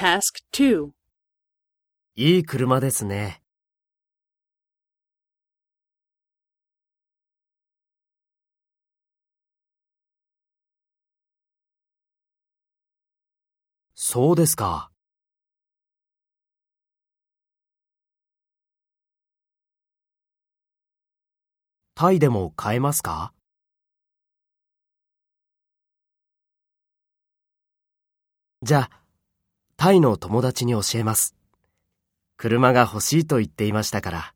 Task 2. いい車ですね。そうですか。タイでも買えますか？じゃあ、タイの友達に教えます。車が欲しいと言っていましたから。